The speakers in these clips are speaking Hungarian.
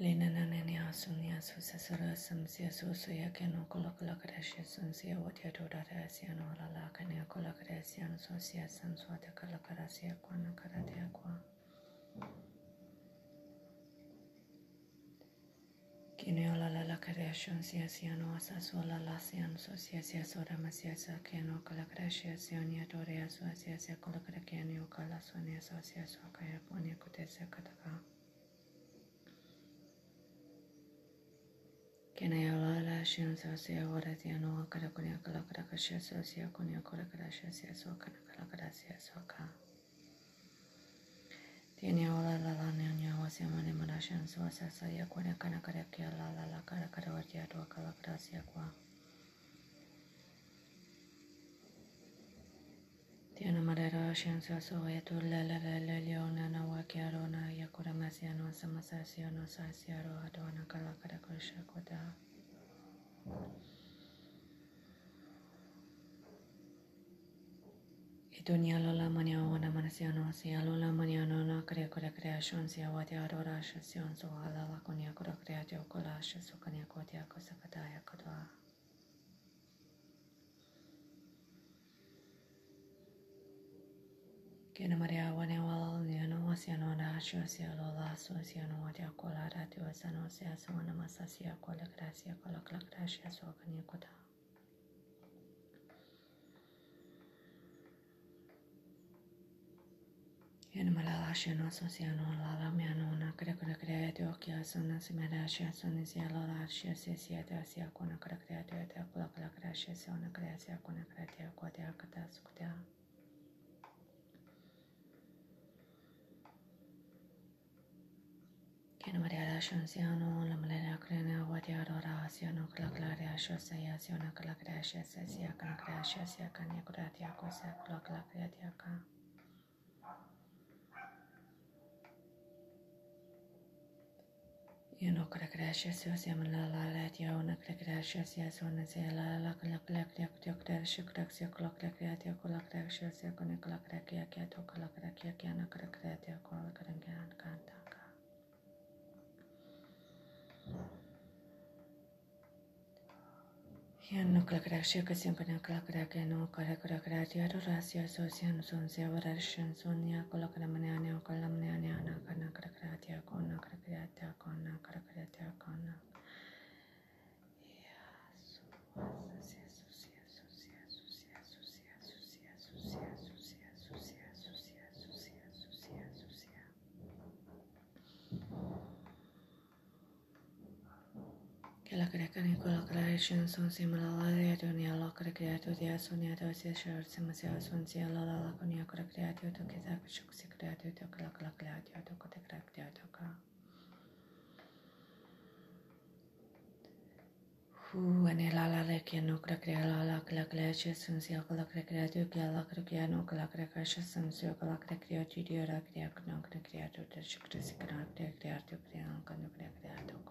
Lénenenenia asunia susasara samsia susuya keno kolakala kadashya samsia vatya dodata asyano halala kanya kolakada asyano susya samswata kalakada asya kwana kadatya kwa. Kinyo halala kadashya samsia asyano asaswala lasyano susya asya sodamasya sa keno kolakada asya asyonya dodaya susya asya kolakada kyanyo kalaswanya susya swakaya punya kutesya kataka. Kenaya Lada no Shin Sasia Wadatia Noa Kadakunia Kalakadaka Shasia Kunia Kodakadasha Sia Soka Nakalakadasia Soka. Tienia Ola Lala Nia Wasia Mani Madashan Suasa Saya Kunia Kanakadakia Lala Lakadakadawatia Dua Kalakadasia Kwa. Shansa Soetu Leleleleona Wakiarona Yakuramasiano Samasasiano Sasiaro Adona Kalakara Koshakota. Itunia lola mania ona manasiano sia lola mania nona crea crea creation sia watia adorasha sion so ala laconia cura creatio colasha socania cotia cosacataya cotua. Jana Maria Wanewal, Yano Wasiano Nashu, Asiano Lasso, Asiano Wadia Kola, Ratu Asano, Asiaso, Namasasia, Kola Gracia, Kola Kola Gracia, Sogani Kota. Jana Maria Lashano, Asiano Lala, Miano, Nakra Kola Creatio, Kiasana, Simarasha, Sonisialo, Lashia, Sisieta, Asiakona, Kola Creatio, Kola Kola Gracia, Sona Gracia, Kona Gratia, Kodia, Kata, Sukta. asunción, la melena crena, guadiadora, asiano, claclarea, shoseya, asiano, claclarea, shesesia, claclarea, shesia, canyacuratia, cosa, claclarea, tiaca. Yo no cracrasha, se os llama la la la, yo no cracrasha, se os llama la la la, con la claclea, yo cracrasha, cracrasha, claclea, yo con la cracrasha, se con la cracrasha, que toca la cracrasha, que no cracrasha, con la cracrasha, canta. Kiano kalakrakshi kasimpana kalakrakeno karakrakratya rasya sosyan sonse varashan sonya kalakramanyanya kalamnyanya nakana kalakrakratya La Greca-Nicola creation son similar de Ionia la creatio de Asonia de Osia Shard Semasia Asonia la la laconia cre creatio to Kizak Shuksi creatio to Kalak la creatio to Kote creatio to Hú, ennél a lelekjenok rekreál a laklakle, és szönzi a lakrekreátő, ki a lakrekreánok, a lakrekás, a szönzi a lakrekreátő, gyűrök, rekreáknak, rekreátő, és kreszikrának, rekreátő, rekreának, rekreátok.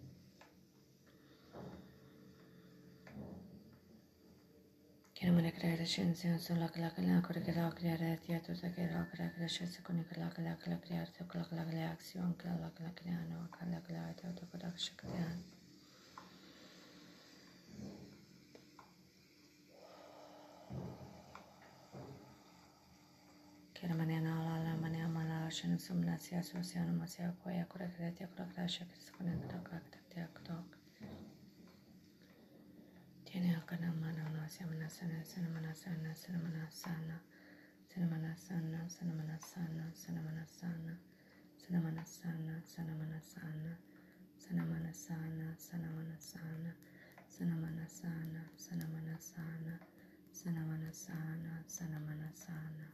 Yamana creation sensu la la la corrigera creare tieto da che la crea crescesse con la la la la creare to la la la action la la la creano la la la tieto da che creare che rimane la la la mane amala sensu mnasia Shanakana Manana Samanasana Sanamanasana Sanamanasana Sanamanasana Sanamanasana Sanamanasana Sanamanasana Sanamanasana Sanamanasana Sanamanasana Sanamanasana Sanamanasana Sanamanasana Sanamanasana